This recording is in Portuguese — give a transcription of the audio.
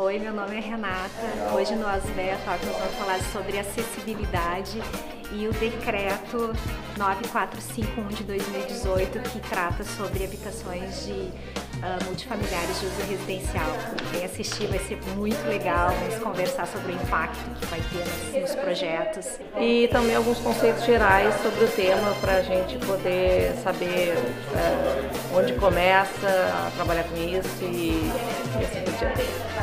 Oi, meu nome é Renata. Hoje no ASBEA nós vamos falar sobre acessibilidade e o decreto 9451 de 2018 que trata sobre habitações de uh, multifamiliares de uso residencial. Quem assistir vai ser muito legal, vamos conversar sobre o impacto que vai ter nos, nos projetos. E também alguns conceitos gerais sobre o tema para a gente poder saber uh, onde começa a trabalhar com isso e, e assim por diante.